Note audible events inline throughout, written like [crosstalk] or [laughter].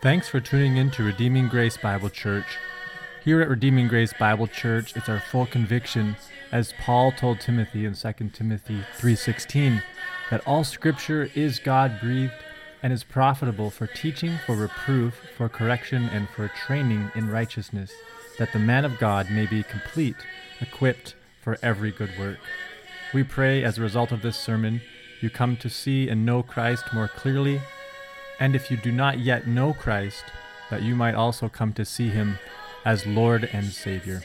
Thanks for tuning in to Redeeming Grace Bible Church. Here at Redeeming Grace Bible Church, it's our full conviction, as Paul told Timothy in 2 Timothy 3:16, that all scripture is God-breathed and is profitable for teaching, for reproof, for correction, and for training in righteousness, that the man of God may be complete, equipped for every good work. We pray as a result of this sermon, you come to see and know Christ more clearly and if you do not yet know Christ, that you might also come to see him as Lord and Savior.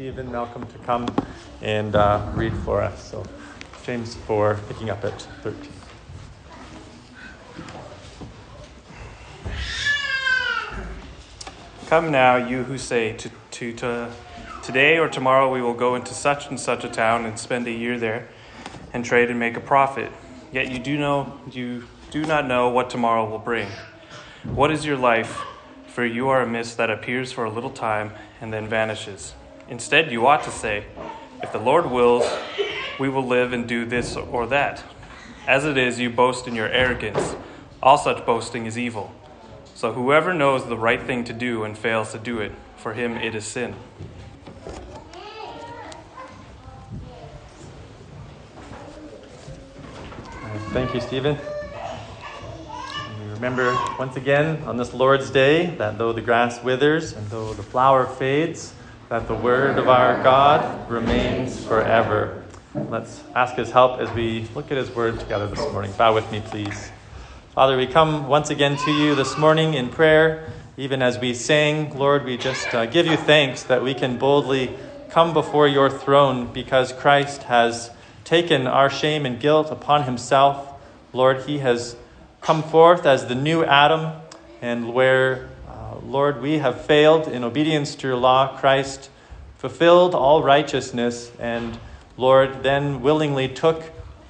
Stephen Malcolm to come and uh, read for us. So, James 4, picking up at 13. Come now, you who say to, to, to today or tomorrow we will go into such and such a town and spend a year there and trade and make a profit. Yet you do know you do not know what tomorrow will bring. What is your life? For you are a mist that appears for a little time and then vanishes. Instead, you ought to say, If the Lord wills, we will live and do this or that. As it is, you boast in your arrogance. All such boasting is evil. So whoever knows the right thing to do and fails to do it, for him it is sin. Thank you, Stephen. Remember, once again, on this Lord's Day, that though the grass withers and though the flower fades, that the word of our God remains forever. Let's ask his help as we look at his word together this morning. Bow with me, please. Father, we come once again to you this morning in prayer. Even as we sing, Lord, we just uh, give you thanks that we can boldly come before your throne because Christ has taken our shame and guilt upon himself. Lord, he has come forth as the new Adam, and where, Lord, we have failed in obedience to your law, Christ fulfilled all righteousness, and Lord, then willingly took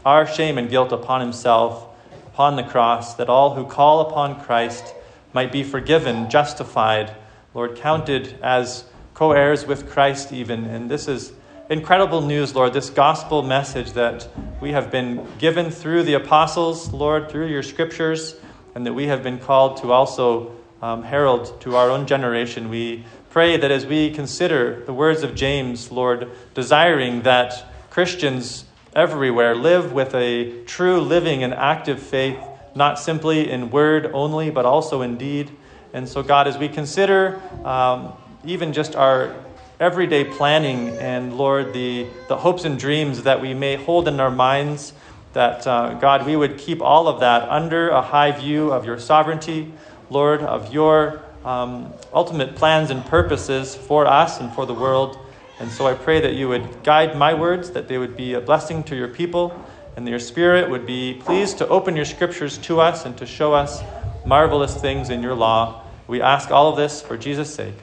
our shame and guilt upon himself upon the cross, that all who call upon Christ might be forgiven, justified, Lord, counted as co heirs with Christ, even. And this is incredible news, Lord, this gospel message that we have been given through the apostles, Lord, through your scriptures, and that we have been called to also um, herald to our own generation. We pray that as we consider the words of James, Lord, desiring that Christians everywhere live with a true, living, and active faith, not simply in word only, but also in deed. And so, God, as we consider um, even just our everyday planning and, Lord, the, the hopes and dreams that we may hold in our minds, that, uh, God, we would keep all of that under a high view of your sovereignty, Lord, of your um, ultimate plans and purposes for us and for the world. And so I pray that you would guide my words, that they would be a blessing to your people, and that your Spirit would be pleased to open your scriptures to us and to show us marvelous things in your law. We ask all of this for Jesus' sake,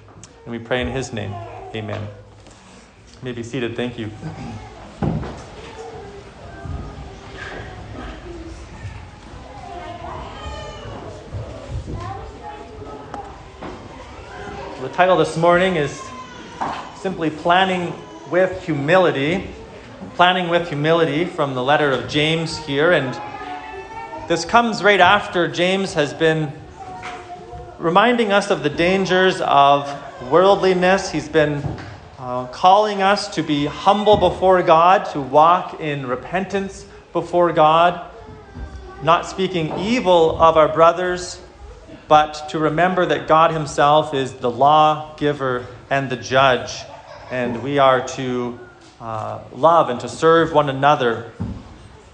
and we pray in his name. Amen. You may be seated. Thank you. Title this morning is simply Planning with Humility. Planning with Humility from the letter of James here. And this comes right after James has been reminding us of the dangers of worldliness. He's been uh, calling us to be humble before God, to walk in repentance before God, not speaking evil of our brothers, but to remember that God Himself is the lawgiver and the judge, and we are to uh, love and to serve one another.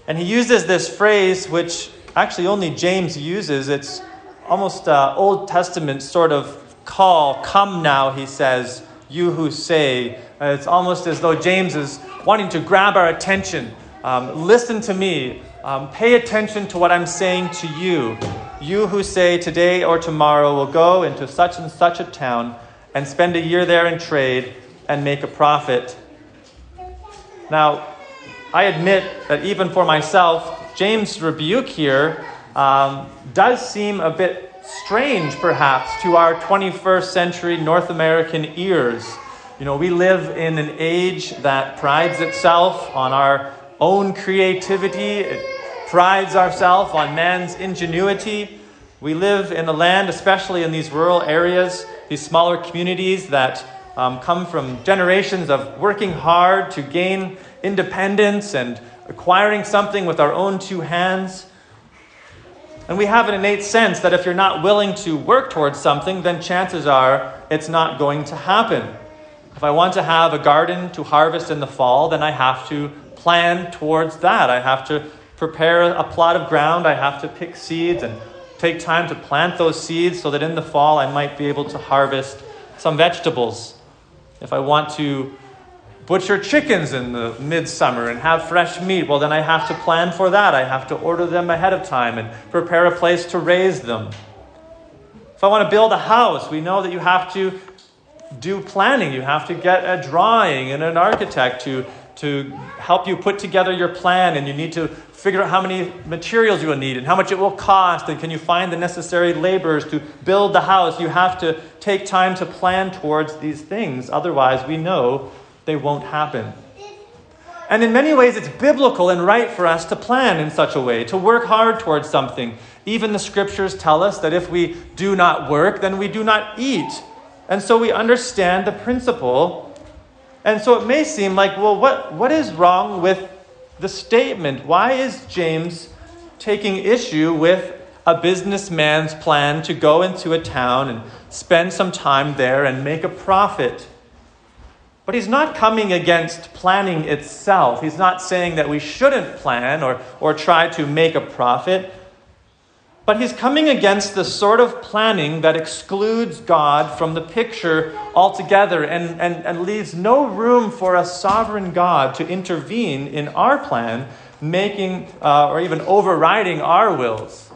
And he uses this phrase, which actually only James uses. It's almost uh, Old Testament sort of call, come now, he says, you who say. Uh, it's almost as though James is wanting to grab our attention. Um, listen to me. Um, pay attention to what I'm saying to you. You who say, today or tomorrow will go into such and such a town and spend a year there in trade and make a profit. Now, I admit that even for myself, James' rebuke here um, does seem a bit strange, perhaps, to our 21st century North American ears. You know, we live in an age that prides itself on our own creativity, it prides ourselves on man's ingenuity. We live in a land, especially in these rural areas, these smaller communities that um, come from generations of working hard to gain independence and acquiring something with our own two hands. And we have an innate sense that if you're not willing to work towards something, then chances are it's not going to happen. If I want to have a garden to harvest in the fall, then I have to plan towards that. I have to prepare a plot of ground, I have to pick seeds and take time to plant those seeds so that in the fall I might be able to harvest some vegetables. If I want to butcher chickens in the midsummer and have fresh meat, well, then I have to plan for that. I have to order them ahead of time and prepare a place to raise them. If I want to build a house, we know that you have to do planning. You have to get a drawing and an architect to, to help you put together your plan, and you need to figure out how many materials you will need and how much it will cost, and can you find the necessary laborers to build the house. You have to take time to plan towards these things. Otherwise, we know they won't happen. And in many ways, it's biblical and right for us to plan in such a way, to work hard towards something. Even the scriptures tell us that if we do not work, then we do not eat. And so we understand the principle. And so it may seem like, well, what, what is wrong with the statement? Why is James taking issue with a businessman's plan to go into a town and spend some time there and make a profit? But he's not coming against planning itself. He's not saying that we shouldn't plan or, or try to make a profit. But he's coming against the sort of planning that excludes God from the picture altogether and, and, and leaves no room for a sovereign God to intervene in our plan, making uh, or even overriding our wills.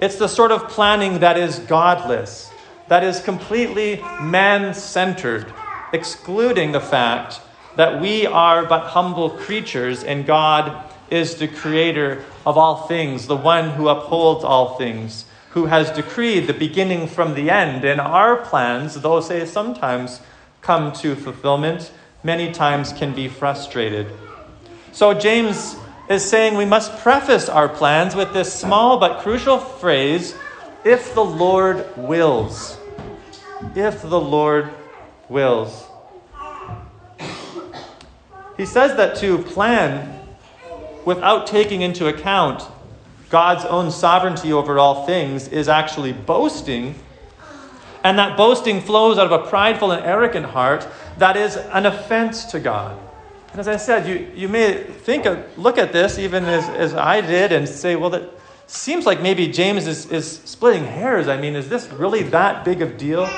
It's the sort of planning that is godless, that is completely man centered, excluding the fact that we are but humble creatures and God is the creator of all things, the one who upholds all things, who has decreed the beginning from the end. And our plans, though say sometimes come to fulfillment, many times can be frustrated. So James is saying we must preface our plans with this small but crucial phrase if the Lord wills. If the Lord wills. He says that to plan without taking into account God's own sovereignty over all things is actually boasting. And that boasting flows out of a prideful and arrogant heart that is an offense to God. And as I said, you, you may think of, look at this even as, as I did and say, well, that seems like maybe James is, is splitting hairs. I mean, is this really that big of deal?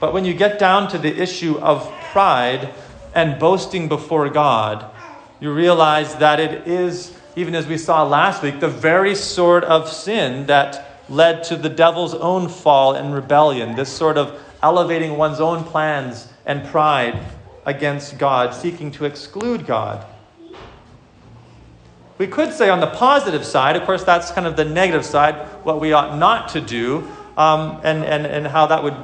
But when you get down to the issue of pride and boasting before God, you realize that it is, even as we saw last week, the very sort of sin that led to the devil's own fall and rebellion. This sort of elevating one's own plans and pride against God, seeking to exclude God. We could say on the positive side, of course, that's kind of the negative side, what we ought not to do, um, and, and, and how that would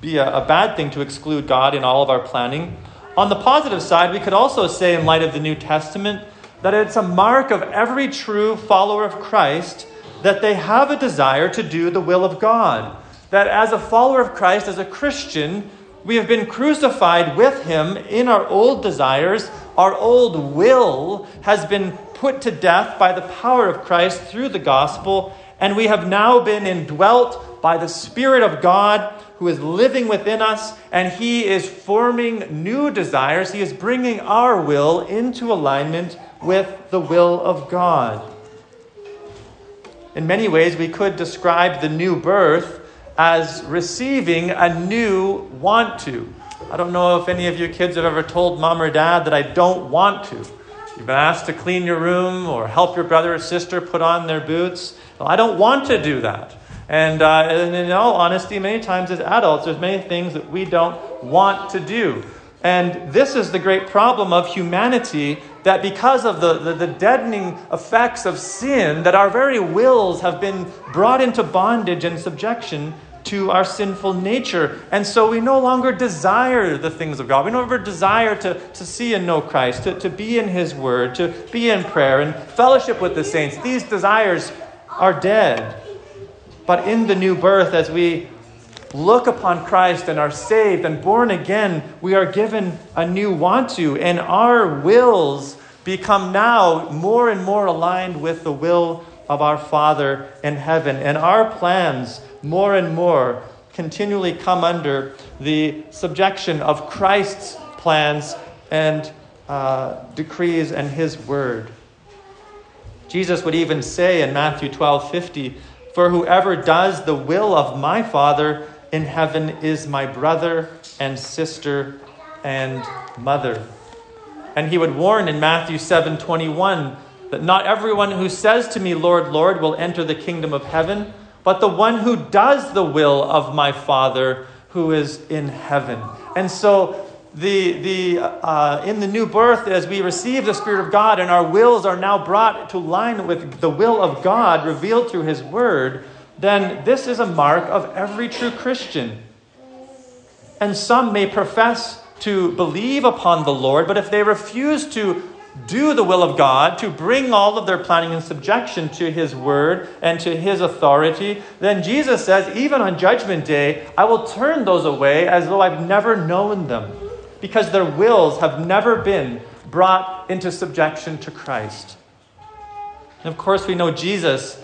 be a, a bad thing to exclude God in all of our planning. On the positive side, we could also say, in light of the New Testament, that it's a mark of every true follower of Christ that they have a desire to do the will of God. That as a follower of Christ, as a Christian, we have been crucified with him in our old desires. Our old will has been put to death by the power of Christ through the gospel, and we have now been indwelt by the Spirit of God who is living within us, and He is forming new desires. He is bringing our will into alignment with the will of God. In many ways, we could describe the new birth as receiving a new want to. I don't know if any of you kids have ever told mom or dad that I don't want to. You've been asked to clean your room or help your brother or sister put on their boots. Well, I don't want to do that. And, uh, and in all honesty, many times as adults, there's many things that we don't want to do. And this is the great problem of humanity that because of the, the, the, deadening effects of sin, that our very wills have been brought into bondage and subjection to our sinful nature. And so we no longer desire the things of God. We no longer desire to, to see and know Christ, to, to be in His Word, to be in prayer and fellowship with the saints. These desires are dead. But in the new birth, as we look upon Christ and are saved and born again, we are given a new want to, and our wills become now more and more aligned with the will of our Father in heaven. And our plans, more and more, continually come under the subjection of Christ's plans and uh, decrees and His word. Jesus would even say in Matthew 12 50, For whoever does the will of my Father in heaven is my brother and sister and mother. And he would warn in Matthew 7 21 that not everyone who says to me, Lord, Lord, will enter the kingdom of heaven, but the one who does the will of my Father who is in heaven. And so, the, the, uh, in the new birth, as we receive the Spirit of God and our wills are now brought to line with the will of God revealed through His Word, then this is a mark of every true Christian. And some may profess to believe upon the Lord, but if they refuse to do the will of God, to bring all of their planning in subjection to His word and to His authority, then Jesus says, even on Judgment Day, I will turn those away as though I've never known them, because their wills have never been brought into subjection to Christ. And of course, we know Jesus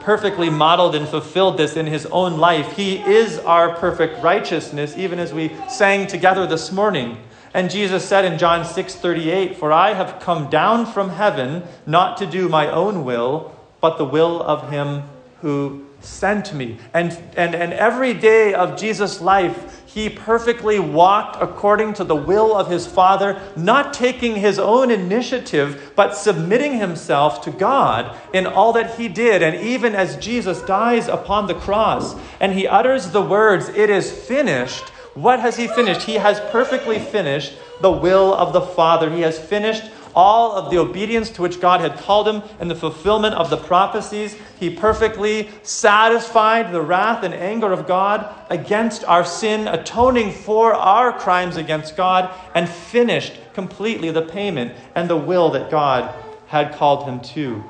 perfectly modeled and fulfilled this in his own life. He is our perfect righteousness, even as we sang together this morning. And Jesus said in John 6 38, For I have come down from heaven not to do my own will, but the will of him who sent me. And, and, and every day of Jesus' life, he perfectly walked according to the will of his Father, not taking his own initiative, but submitting himself to God in all that he did. And even as Jesus dies upon the cross and he utters the words, It is finished, what has he finished? He has perfectly finished the will of the Father. He has finished all of the obedience to which God had called him and the fulfillment of the prophecies. He perfectly satisfied the wrath and anger of God against our sin, atoning for our crimes against God, and finished completely the payment and the will that God had called him to.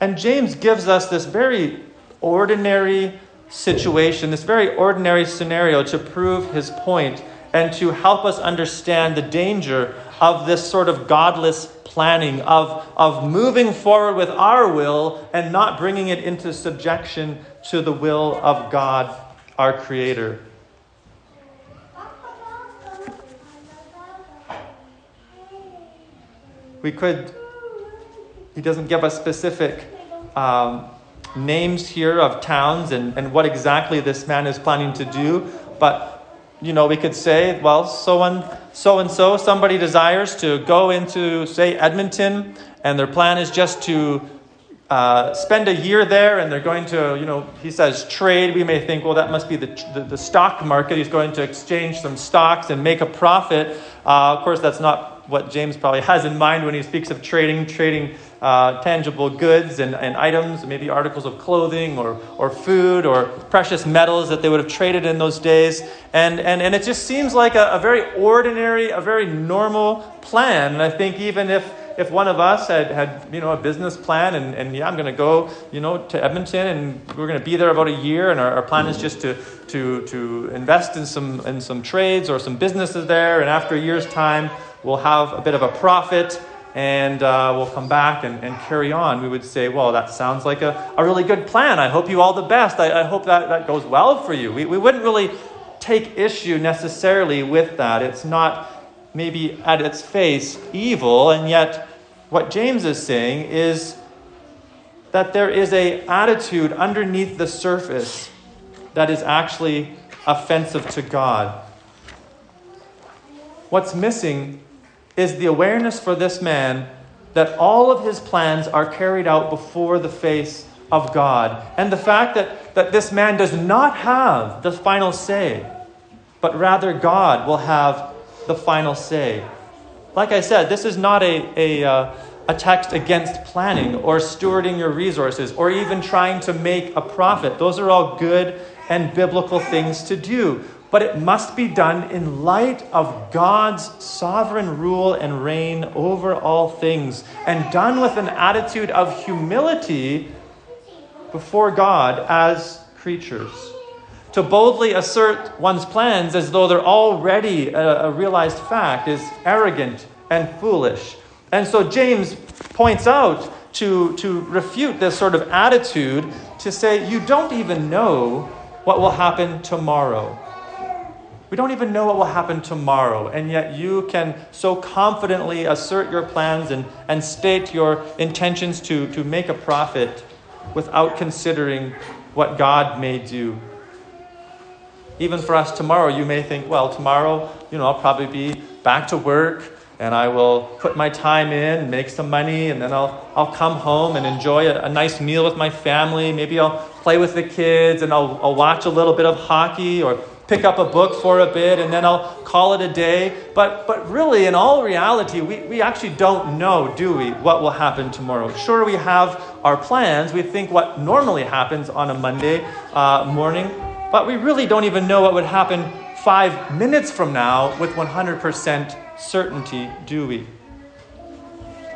And James gives us this very ordinary situation, this very ordinary scenario to prove his point and to help us understand the danger of this sort of godless planning, of, of moving forward with our will and not bringing it into subjection to the will of God, our Creator. We could, he doesn't give us specific um, names here of towns and, and what exactly this man is planning to do, but you know, we could say, well, so and so and so, somebody desires to go into, say, Edmonton, and their plan is just to uh, spend a year there, and they're going to, you know, he says trade. We may think, well, that must be the, the, the stock market. He's going to exchange some stocks and make a profit. Uh, of course, that's not what James probably has in mind when he speaks of trading. Trading uh, tangible goods and, and items, maybe articles of clothing or, or food or precious metals that they would have traded in those days. And, and, and it just seems like a, a very ordinary, a very normal plan. And I think even if if one of us had, had you know a business plan and, and yeah i'm going to go you know to edmonton and we're going to be there about a year and our, our, plan is just to, to, to invest in some in some trades or some businesses there and after a year's time we'll have a bit of a profit and uh, we'll come back and, and carry on, we would say, well, that sounds like a, a really good plan. I hope you all the best. I, I hope that, that goes well for you. We, we wouldn't really take issue necessarily with that. It's not maybe at its face evil, and yet what James is saying is that there is a attitude underneath the surface that is actually offensive to God. What's missing is the awareness for this man that all of his plans are carried out before the face of God. And the fact that, that this man does not have the final say, but rather God will have the final say. Like I said, this is not a, a, uh, a text against planning or stewarding your resources or even trying to make a profit. Those are all good and biblical things to do. But it must be done in light of God's sovereign rule and reign over all things, and done with an attitude of humility before God as creatures. To boldly assert one's plans as though they're already a, a realized fact is arrogant and foolish. And so James points out to, to refute this sort of attitude to say, you don't even know what will happen tomorrow. We don't even know what will happen tomorrow, and yet you can so confidently assert your plans and, and state your intentions to, to make a profit without considering what God may do. Even for us tomorrow, you may think, well, tomorrow, you know, I'll probably be back to work and I will put my time in, make some money, and then I'll, I'll come home and enjoy a, a, nice meal with my family. Maybe I'll play with the kids and I'll, I'll watch a little bit of hockey or pick up a book for a bit, and then I'll call it a day. But, but really, in all reality, we, we actually don't know, do we, what will happen tomorrow. Sure, we have our plans. We think what normally happens on a Monday uh, morning, but we really don't even know what would happen five minutes from now with 100% certainty, do we?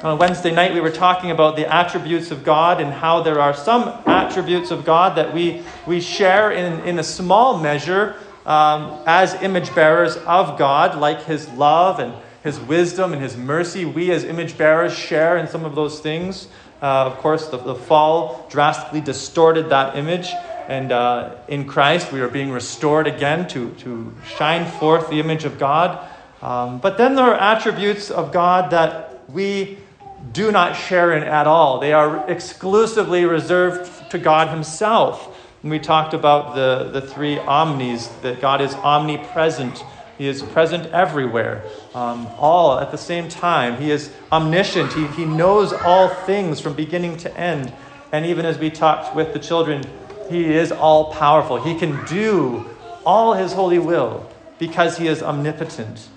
On Wednesday night, we were talking about the attributes of God and how there are some attributes of God that we, we share in, in a small measure um, as image bearers of God, like His love and His wisdom and His mercy. We, as image bearers, share in some of those things. Uh, of course, the, the fall drastically distorted that image. And uh, in Christ, we are being restored again to, to shine forth the image of God. Um, but then there are attributes of God that we do not share in at all. They are exclusively reserved to God Himself. We talked about the, the three omnis, that God is omnipresent. He is present everywhere, um, all at the same time. He is omniscient. He, he knows all things from beginning to end. And even as we talked with the children, He is all powerful. He can do all His holy will because He is omnipotent.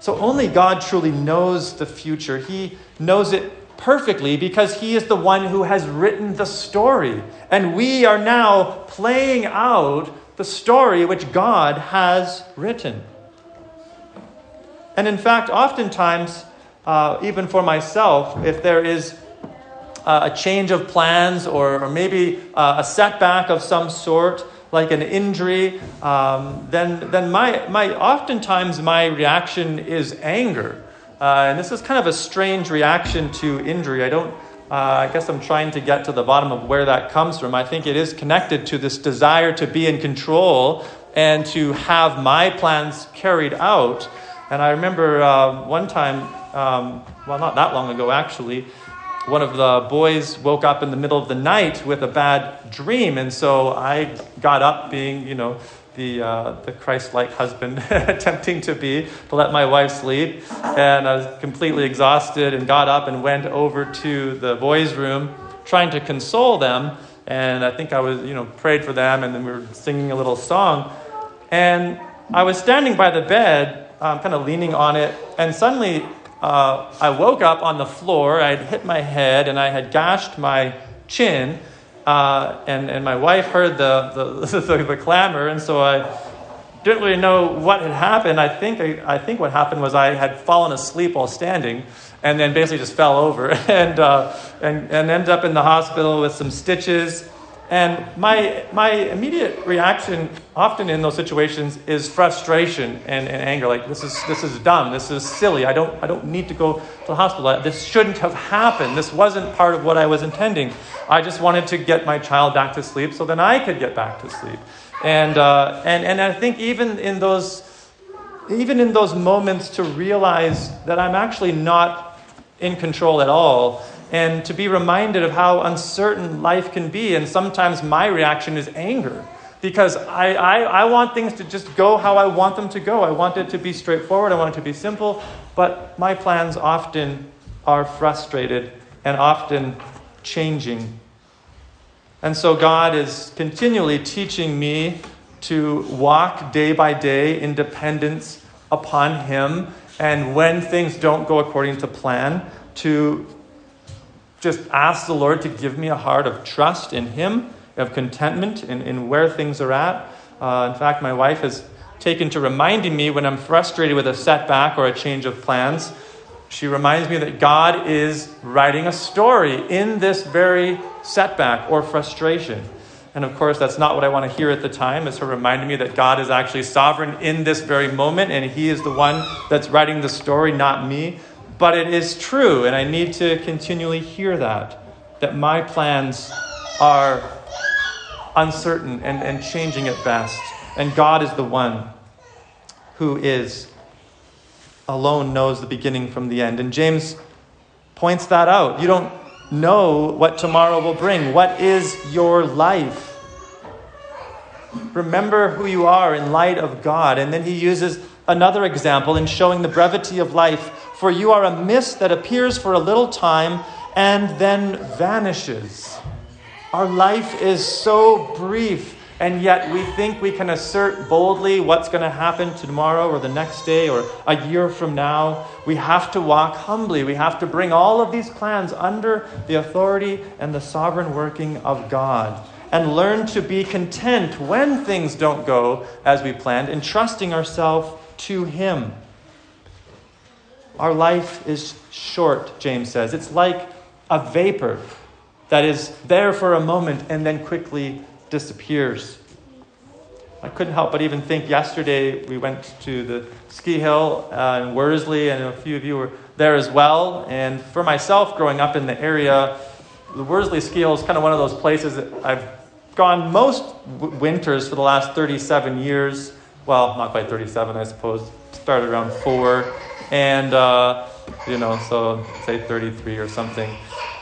So only God truly knows the future. He knows it perfectly because He is the one who has written the story. And we are now playing out the story which God has written. And in fact, oftentimes, uh, even for myself, if there is uh, a change of plans or, or maybe uh, a setback of some sort, like an injury, um, then, then my, my, oftentimes my reaction is anger. Uh, and this is kind of a strange reaction to injury. I don't, uh, I guess I'm trying to get to the bottom of where that comes from. I think it is connected to this desire to be in control and to have my plans carried out. And I remember uh, one time, um, well, not that long ago actually, one of the boys woke up in the middle of the night with a bad dream. And so I got up, being, you know, the, uh, the Christ like husband [laughs] attempting to be, to let my wife sleep. And I was completely exhausted and got up and went over to the boys' room trying to console them. And I think I was, you know, prayed for them and then we were singing a little song. And I was standing by the bed, um, kind of leaning on it, and suddenly uh, I woke up on the floor. I had hit my head and I had gashed my chin. Uh, and, and my wife heard the, the, [laughs] the, the, clamor, and so I didn't really know what had happened. I think, I, I think what happened was I had fallen asleep while standing and then basically just fell over [laughs] and, uh, and, and ended up in the hospital with some stitches and my, my immediate reaction, often in those situations, is frustration and, and anger. Like, this is, this is dumb. This is silly. I don't, I don't need to go to the hospital. This shouldn't have happened. This wasn't part of what I was intending. I just wanted to get my child back to sleep so then I could get back to sleep. And, uh, and, and I think even in those, even in those moments to realize that I'm actually not in control at all and to be reminded of how uncertain life can be. And sometimes my reaction is anger because I, I, I, want things to just go how I want them to go. I want it to be straightforward, I want it to be simple, but my plans often are frustrated and often changing. And so God is continually teaching me to walk day by day in dependence upon Him, and when things don't go according to plan, to just ask the Lord to give me a heart of trust in Him, of contentment in, in where things are at. Uh, in fact, my wife has taken to reminding me when I'm frustrated with a setback or a change of plans. She reminds me that God is writing a story in this very setback or frustration. And of course, that's not what I want to hear at the time, is her reminding me that God is actually sovereign in this very moment and He is the one that's writing the story, not me. But it is true, and I need to continually hear that, that my plans are uncertain and, and changing at best. And God is the one who is alone knows the beginning from the end. And James points that out. You don't know what tomorrow will bring. What is your life? Remember who you are in light of God. And then he uses another example in showing the brevity of life. For you are a mist that appears for a little time and then vanishes. Our life is so brief, and yet we think we can assert boldly what's going to happen tomorrow or the next day or a year from now. We have to walk humbly. We have to bring all of these plans under the authority and the sovereign working of God and learn to be content when things don't go as we planned, entrusting ourselves to Him. Our life is short, James says. It's like a vapor that is there for a moment and then quickly disappears. I couldn't help but even think yesterday we went to the ski hill uh, in Worsley, and a few of you were there as well. And for myself, growing up in the area, the Worsley ski hill is kind of one of those places that I've gone most w- winters for the last 37 years. Well, not quite 37, I suppose. Started around four. And, uh, you know, so say 33 or something.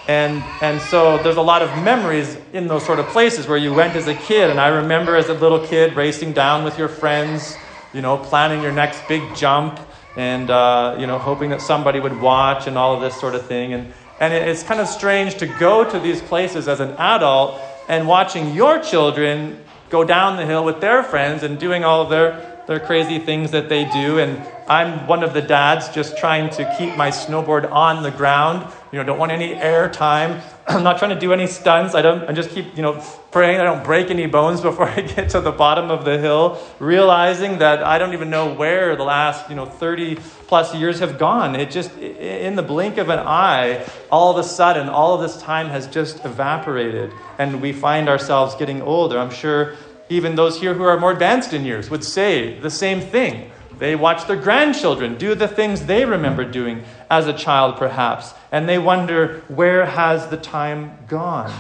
And, and so there's a lot of memories in those sort of places where you went as a kid. And I remember as a little kid racing down with your friends, you know, planning your next big jump and, uh, you know, hoping that somebody would watch and all of this sort of thing. And, and it's kind of strange to go to these places as an adult and watching your children go down the hill with their friends and doing all of their, their crazy things that they do. And I'm one of the dads just trying to keep my snowboard on the ground. You know, don't want any air time. [clears throat] I'm not trying to do any stunts. I don't. I just keep, you know, praying I don't break any bones [laughs] before I get to the bottom of the hill. Realizing that I don't even know where the last, you know, 30 plus years have gone. It just, in the blink of an eye, all of a sudden, all of this time has just evaporated, and we find ourselves getting older. I'm sure even those here who are more advanced in years would say the same thing. They watch their grandchildren do the things they remember doing as a child, perhaps, and they wonder, where has the time gone?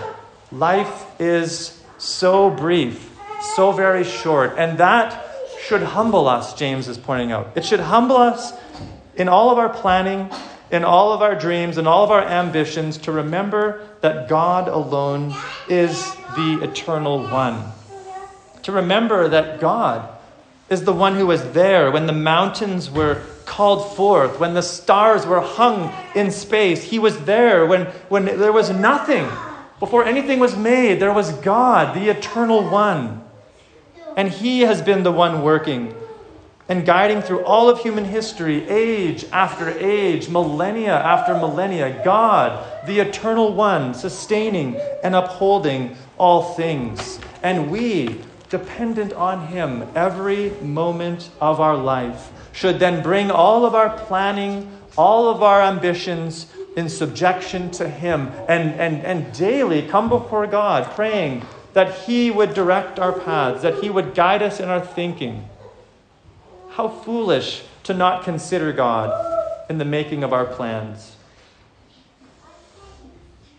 Life is so brief, so very short, and that should humble us, James is pointing out. It should humble us in all of our planning, in all of our dreams, in all of our ambitions to remember that God alone is the eternal one. To remember that God is the one who was there when the mountains were called forth, when the stars were hung in space. He was there when, when there was nothing. Before anything was made, there was God, the eternal one. And He has been the one working and guiding through all of human history, age after age, millennia after millennia. God, the eternal one, sustaining and upholding all things. And we, dependent on Him every moment of our life, should then bring all of our planning, all of our ambitions in subjection to Him and, and, and daily come before God praying that He would direct our paths, that He would guide us in our thinking. How foolish to not consider God in the making of our plans.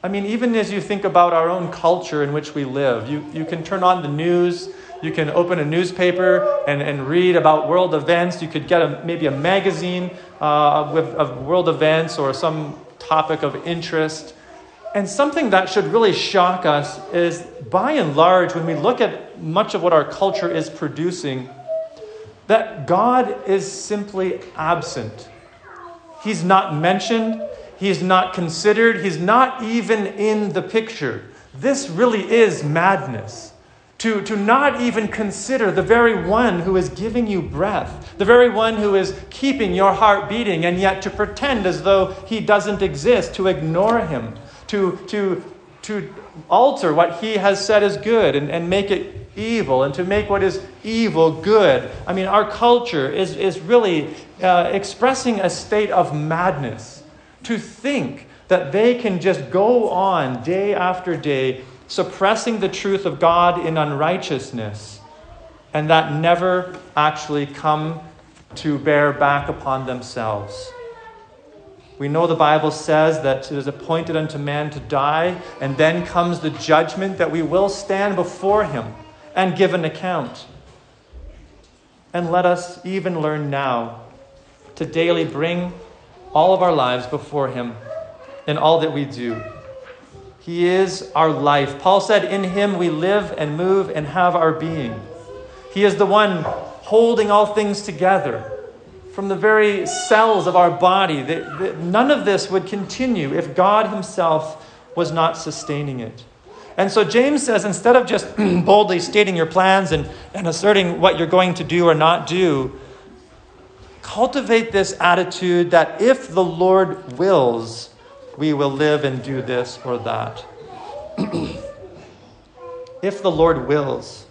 I mean, even as you think about our own culture in which we live, you, you can turn on the news, you can open a newspaper and, and read about world events. You could get a, maybe a magazine uh, with, of world events or some topic of interest. And something that should really shock us is, by and large, when we look at much of what our culture is producing, that God is simply absent. He's not mentioned, He's not considered, He's not even in the picture. This really is madness. to, to not even consider the very one who is giving you breath, the very one who is keeping your heart beating, and yet to pretend as though he doesn't exist, to ignore him, to, to, to alter what he has said is good and, and make it evil, and to make what is evil good. I mean, our culture is, is really uh, expressing a state of madness to think that they can just go on day after day suppressing the truth of God in unrighteousness, and that never actually come to bear back upon themselves. We know the Bible says that it is appointed unto man to die, and then comes the judgment that we will stand before him and give an account. And let us even learn now to daily bring all of our lives before him in all that we do. He is our life. Paul said, In him we live and move and have our being. He is the one holding all things together from the very cells of our body. None of this would continue if God Himself was not sustaining it. And so James says instead of just [clears throat] boldly stating your plans and, and asserting what you're going to do or not do, cultivate this attitude that if the Lord wills, we will live and do this or that. [clears throat] if the Lord wills.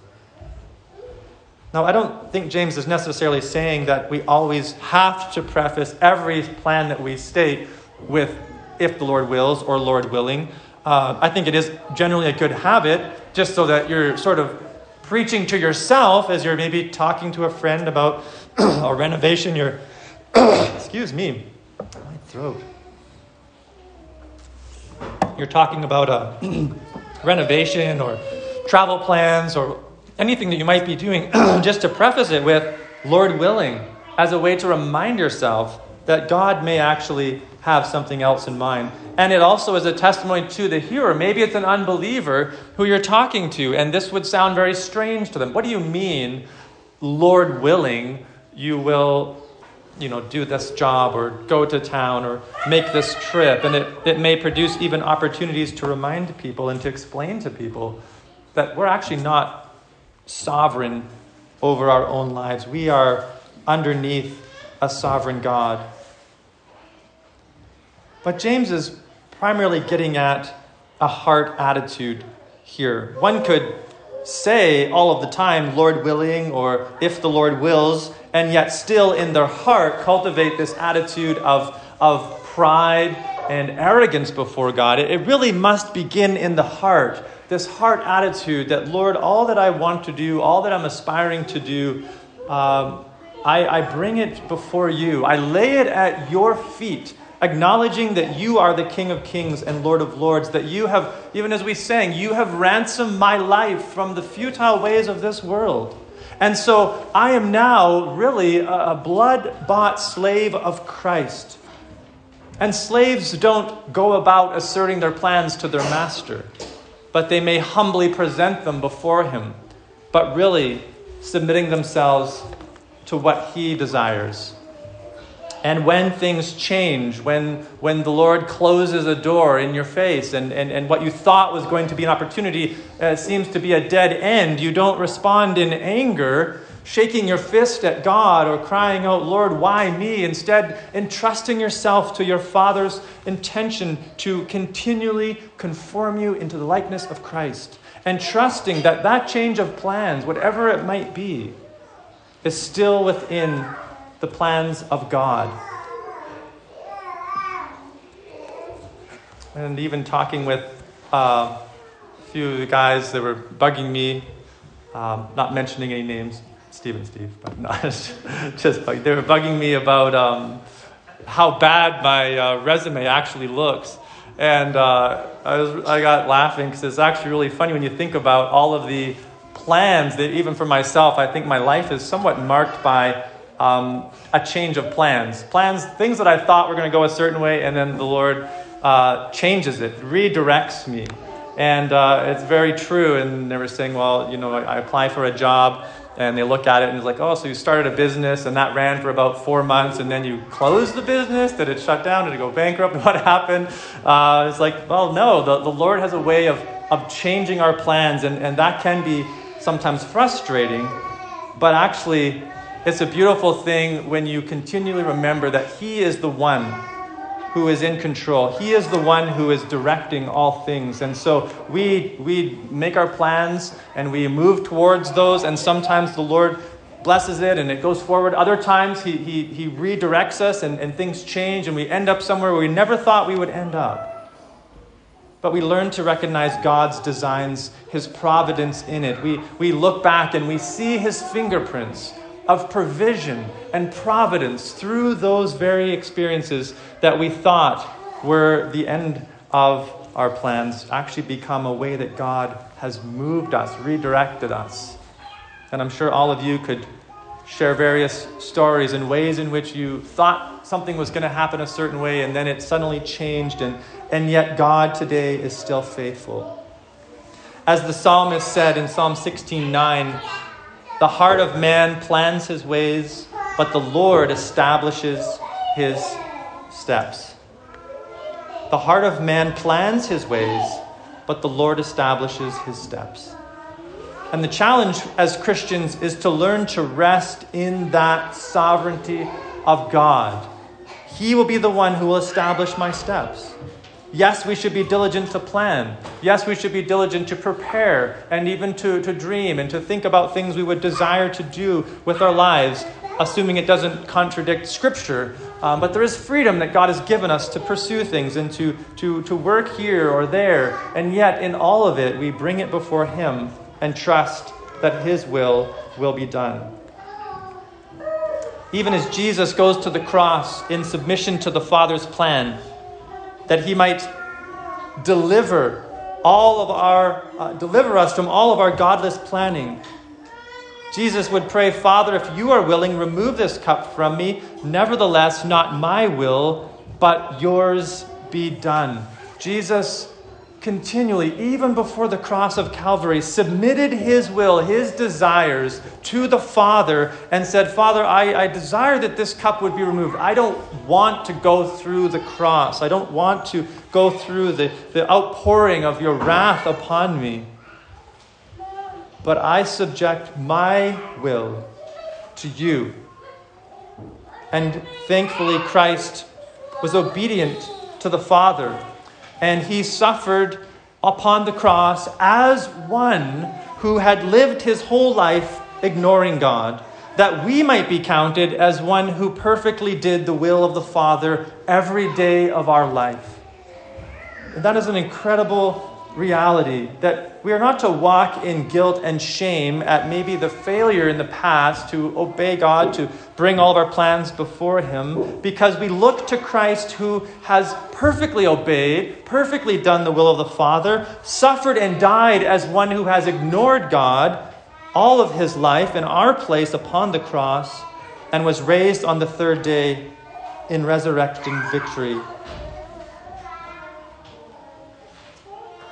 Now, I don't think James is necessarily saying that we always have to preface every plan that we state with if the Lord wills or Lord willing. Uh, I think it is generally a good habit, just so that you're sort of preaching to yourself as you're maybe talking to a friend about a renovation. You're, [coughs] excuse me, my throat you're talking about a uh, [coughs] renovation or travel plans or anything that you might be doing, [coughs] just to preface it with, Lord willing, as a way to remind yourself that God may actually have something else in mind. And it also is a testimony to the hearer. Maybe it's an unbeliever who you're talking to, and this would sound very strange to them. What do you mean, Lord willing, you will you know, do this job or go to town or make this trip. And it, it may produce even opportunities to remind people and to explain to people that we're actually not sovereign over our own lives. We are underneath a sovereign God. But James is primarily getting at a heart attitude here. One could say all of the time, Lord willing, or if the Lord wills, and yet still in their heart cultivate this attitude of, of pride and arrogance before God. It, really must begin in the heart. This heart attitude that, Lord, all that I want to do, all that I'm aspiring to do, um, I, I bring it before you. I lay it at your feet acknowledging that you are the King of Kings and Lord of Lords, that you have, even as we sang, you have ransomed my life from the futile ways of this world. And so I am now really a blood bought slave of Christ. And slaves don't go about asserting their plans to their master, but they may humbly present them before him, but really submitting themselves to what he desires. And when things change, when, when the Lord closes a door in your face and, and, and what you thought was going to be an opportunity uh, seems to be a dead end, you don't respond in anger, shaking your fist at God or crying out, Lord, why me? Instead, entrusting yourself to your Father's intention to continually conform you into the likeness of Christ and trusting that that change of plans, whatever it might be, is still within the plans of God. And even talking with uh, a few of the guys that were bugging me, um, not mentioning any names, Steve and Steve, but [laughs] not just bug- they were bugging me about um, how bad my uh, resume actually looks. And uh, I, was, I got laughing because it's actually really funny when you think about all of the plans that, even for myself, I think my life is somewhat marked by um, a change of plans. Plans, things that I thought were going to go a certain way, and then the Lord uh, changes it, redirects me. And uh, it's very true. And they were saying, well, you know, I, apply for a job, and they look at it and it's like, oh, so you started a business, and that ran for about four months, and then you closed the business? Did it shut down? Did it go bankrupt? [laughs] What happened? Uh, it's like, well, no, the, the Lord has a way of, of changing our plans, and, and that can be sometimes frustrating, but actually, it's a beautiful thing when you continually remember that He is the one who is in control. He is the one who is directing all things. And so we, we make our plans and we move towards those, and sometimes the Lord blesses it and it goes forward. Other times he, he, he redirects us and, and things change and we end up somewhere where we never thought we would end up. But we learn to recognize God's designs, His providence in it. We, we look back and we see His fingerprints of provision and providence through those very experiences that we thought were the end of our plans actually become a way that God has moved us, redirected us. And I'm sure all of you could share various stories and ways in which you thought something was going to happen a certain way and then it suddenly changed, and, and yet God today is still faithful. As the psalmist said in Psalm 16:9, the heart of man plans his ways, but the Lord establishes his steps. The heart of man plans his ways, but the Lord establishes his steps. And the challenge as Christians is to learn to rest in that sovereignty of God. He will be the one who will establish my steps. Yes, we should be diligent to plan. Yes, we should be diligent to prepare and even to, to dream and to think about things we would desire to do with our lives, assuming it doesn't contradict Scripture. Um, but there is freedom that God has given us to pursue things and to, to, to work here or there. And yet, in all of it, we bring it before Him and trust that His will will be done. Even as Jesus goes to the cross in submission to the Father's plan, that he might deliver all of our uh, deliver us from all of our godless planning. Jesus would pray father if you are willing remove this cup from me. Nevertheless not my will but yours be done. Jesus continually, even before the cross of Calvary, submitted his will, his desires to the Father and said, Father, I, I, desire that this cup would be removed. I don't want to go through the cross. I don't want to go through the, the outpouring of your wrath upon me. But I subject my will to you. And thankfully, Christ was obedient to the Father and he suffered upon the cross as one who had lived his whole life ignoring God, that we might be counted as one who perfectly did the will of the Father every day of our life. And that is an incredible reality that we are not to walk in guilt and shame at maybe the failure in the past to obey God, to bring all of our plans before Him, because we look to Christ who has perfectly obeyed, perfectly done the will of the Father, suffered and died as one who has ignored God all of his life in our place upon the cross, and was raised on the third day in resurrecting victory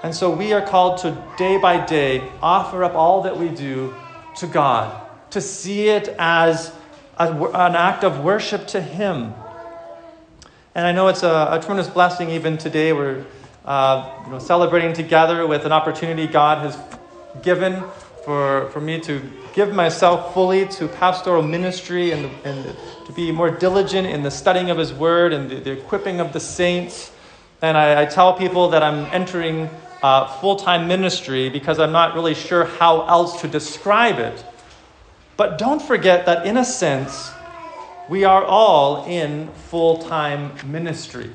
And so we are called to day by day offer up all that we do to God, to see it as a, an act of worship to Him. And I know it's a, a tremendous blessing even today. We're uh, you know, celebrating together with an opportunity God has given for, for me to give myself fully to pastoral ministry and, the, and to be more diligent in the studying of His Word and the, the equipping of the saints. And I, I tell people that I'm entering uh, full time ministry because I'm not really sure how else to describe it. But don't forget that, in a sense, we are all in full time ministry.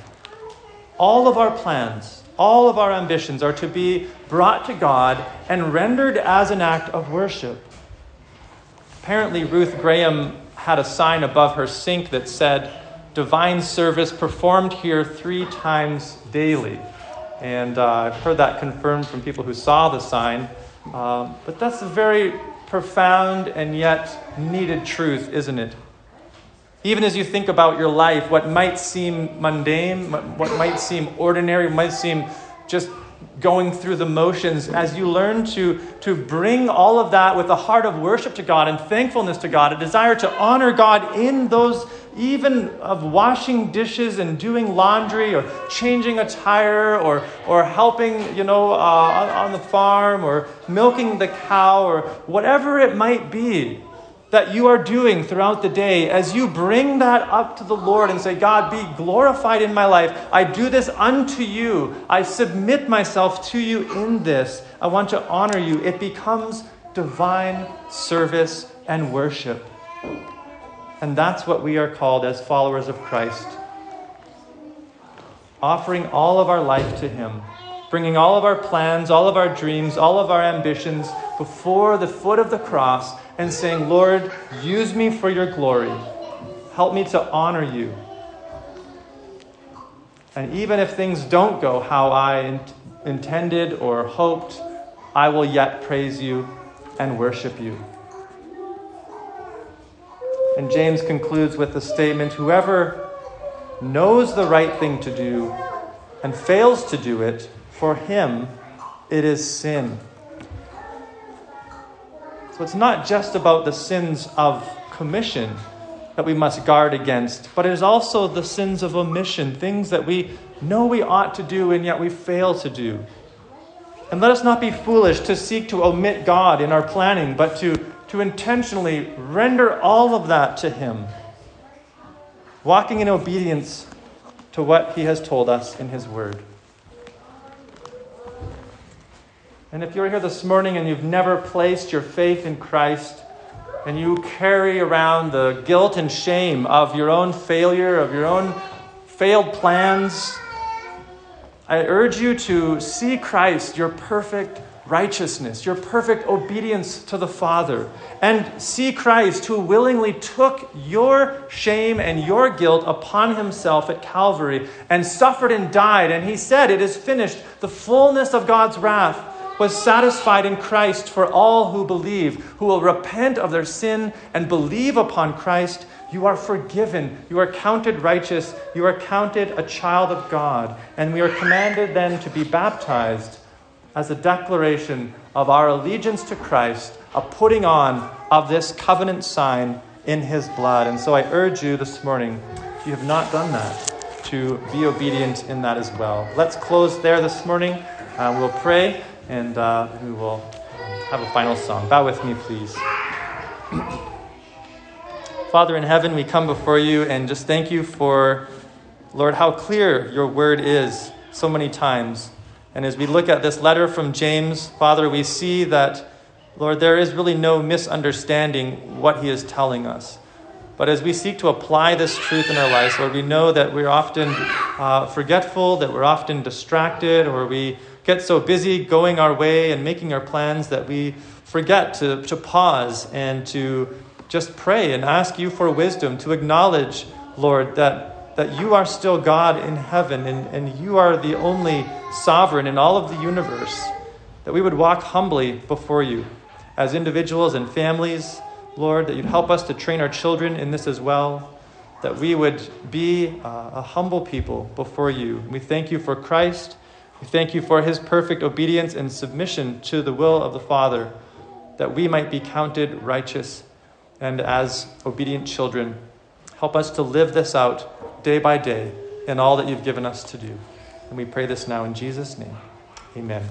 All of our plans, all of our ambitions are to be brought to God and rendered as an act of worship. Apparently, Ruth Graham had a sign above her sink that said, Divine service performed here three times daily. And uh, I've heard that confirmed from people who saw the sign. Uh, but that's a very profound and yet needed truth, isn't it? Even as you think about your life, what might seem mundane, what might seem ordinary, might seem just going through the motions, as you learn to, to bring all of that with a heart of worship to God and thankfulness to God, a desire to honor God in those even of washing dishes and doing laundry or changing a tire or, or helping, you know, uh, on, on the farm or milking the cow or whatever it might be that you are doing throughout the day, as you bring that up to the Lord and say, God, be glorified in my life. I do this unto you. I submit myself to you in this. I want to honor you. It becomes divine service and worship. And that's what we are called as followers of Christ. Offering all of our life to Him, bringing all of our plans, all of our dreams, all of our ambitions before the foot of the cross and saying, Lord, use me for your glory. Help me to honor you. And even if things don't go how I in- intended or hoped, I will yet praise you and worship you. And James concludes with the statement Whoever knows the right thing to do and fails to do it, for him it is sin. So it's not just about the sins of commission that we must guard against, but it is also the sins of omission, things that we know we ought to do and yet we fail to do. And let us not be foolish to seek to omit God in our planning, but to, to intentionally render all of that to Him, walking in obedience to what He has told us in His Word. And if you're here this morning and you've never placed your faith in Christ, and you carry around the guilt and shame of your own failure, of your own failed plans, I urge you to see Christ, your perfect righteousness, your perfect obedience to the Father, and see Christ who willingly took your shame and your guilt upon himself at Calvary and suffered and died. And he said, It is finished. The fullness of God's wrath was satisfied in Christ for all who believe, who will repent of their sin and believe upon Christ. You are forgiven. You are counted righteous. You are counted a child of God. And we are commanded then to be baptized as a declaration of our allegiance to Christ, a putting on of this covenant sign in his blood. And so I urge you this morning, if you have not done that, to be obedient in that as well. Let's close there this morning. Uh, we'll pray and uh, we will have a final song. Bow with me, please. [clears throat] Father in heaven, we come before you and just thank you for, Lord, how clear your word is so many times. And as we look at this letter from James, Father, we see that, Lord, there is really no misunderstanding what he is telling us. But as we seek to apply this truth in our lives, Lord, we know that we're often uh, forgetful, that we're often distracted, or we get so busy going our way and making our plans that we forget to, to pause and to just pray and ask you for wisdom, to acknowledge, Lord, that, that you are still God in heaven and, and you are the only sovereign in all of the universe. That we would walk humbly before you as individuals and families, Lord, that you'd help us to train our children in this as well. That we would be a, a humble people before you. We thank you for Christ. We thank you for his perfect obedience and submission to the will of the Father, that we might be counted righteous and as obedient children. Help us to live this out day by day in all that you've given us to do. And we pray this now in Jesus' name. Amen.